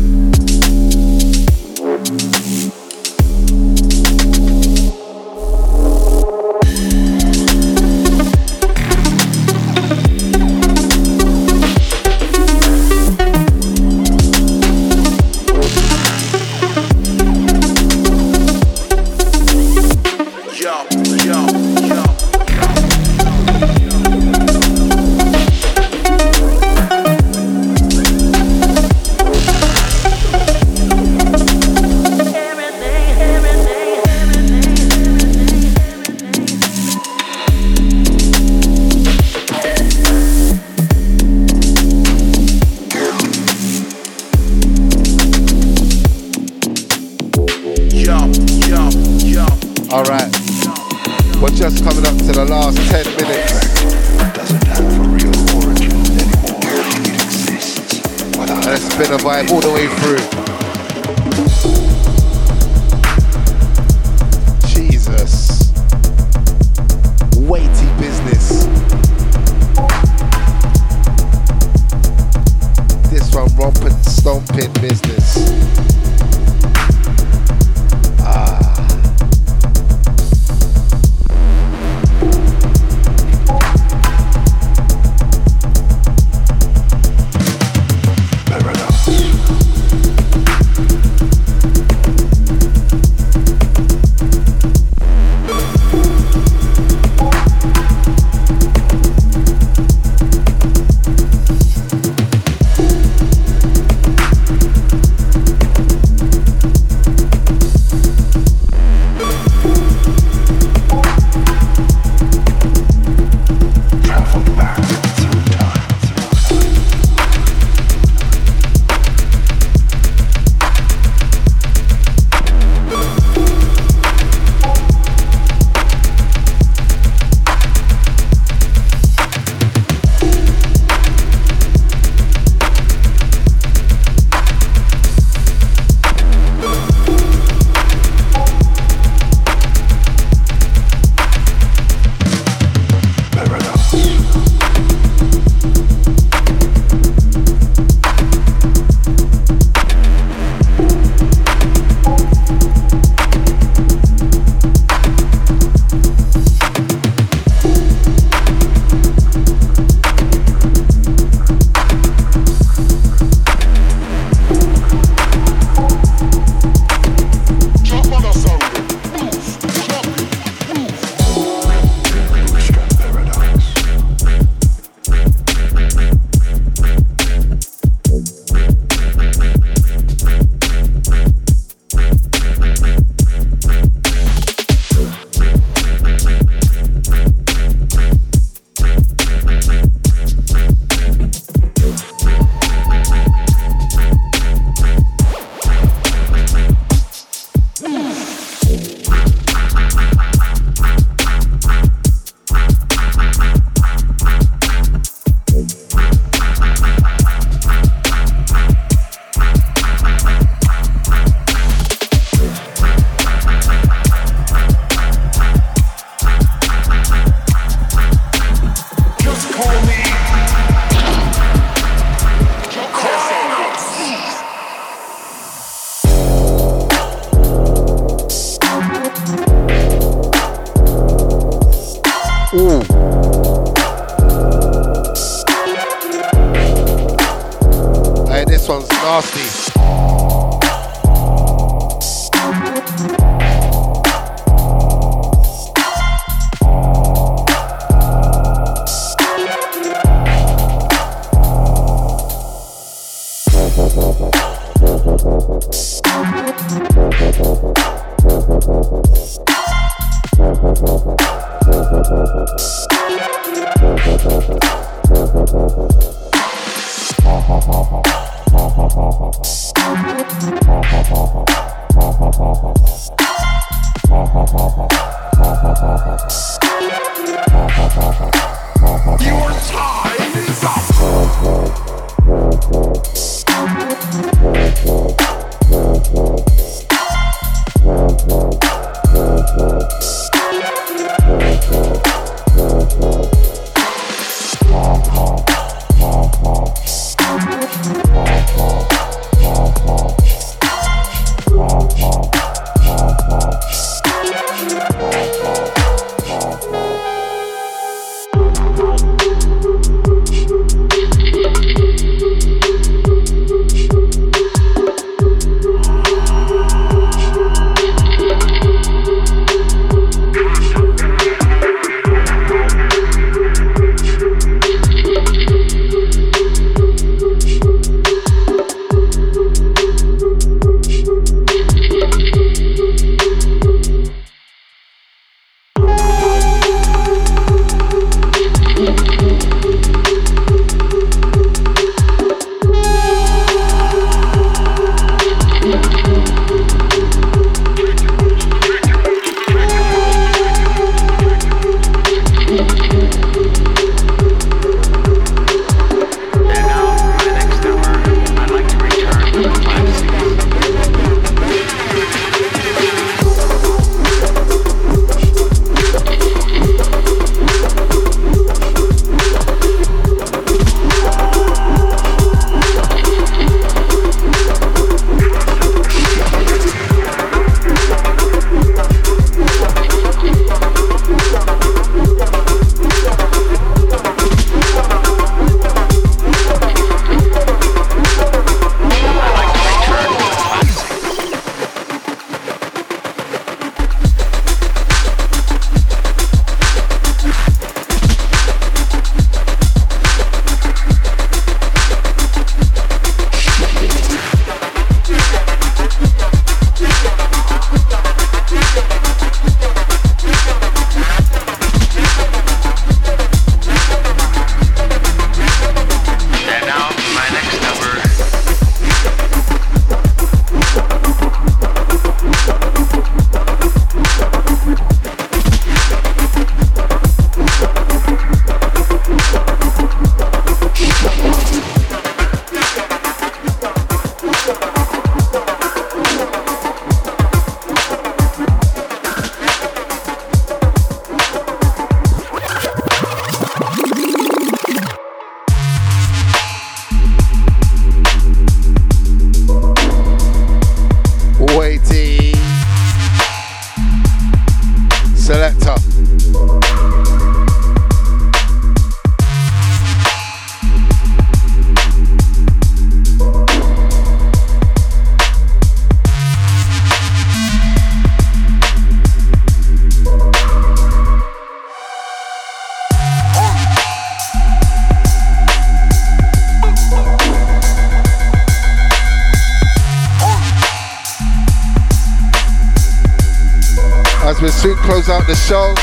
B: Close out the show.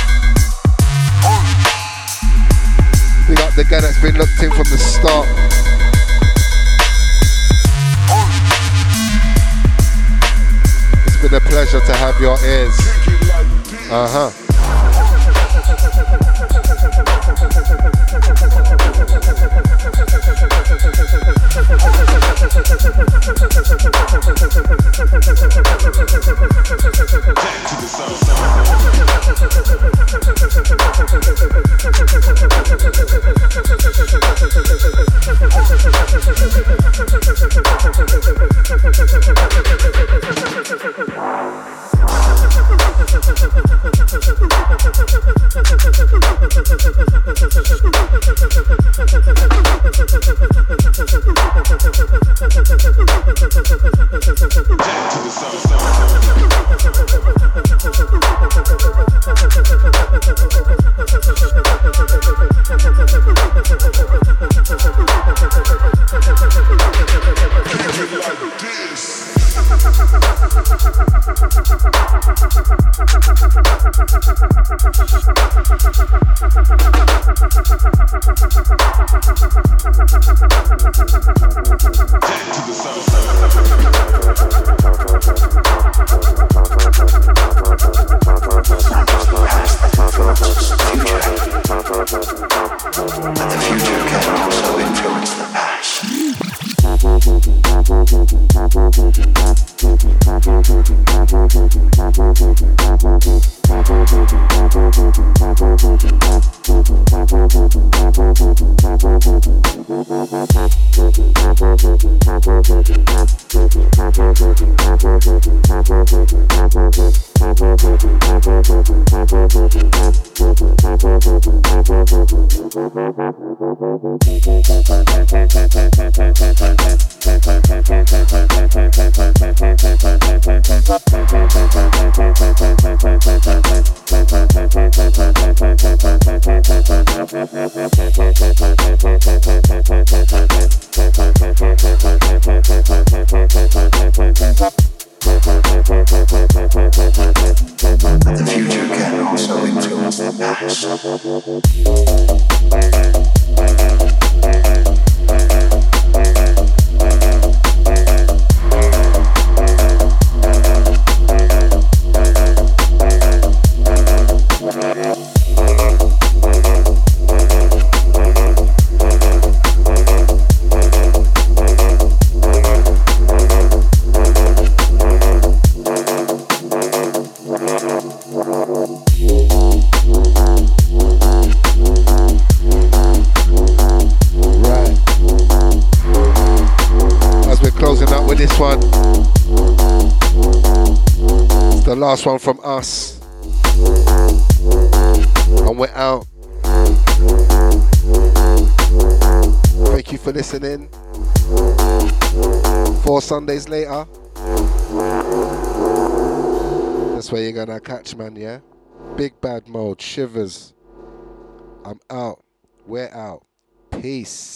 B: We got the guy that's been looked in from the start. It's been a pleasure to have your ears. Uh huh. Last one from us. And we're out. Thank you for listening. Four Sundays later. That's where you're gonna catch man, yeah? Big bad mode, shivers. I'm out. We're out. Peace.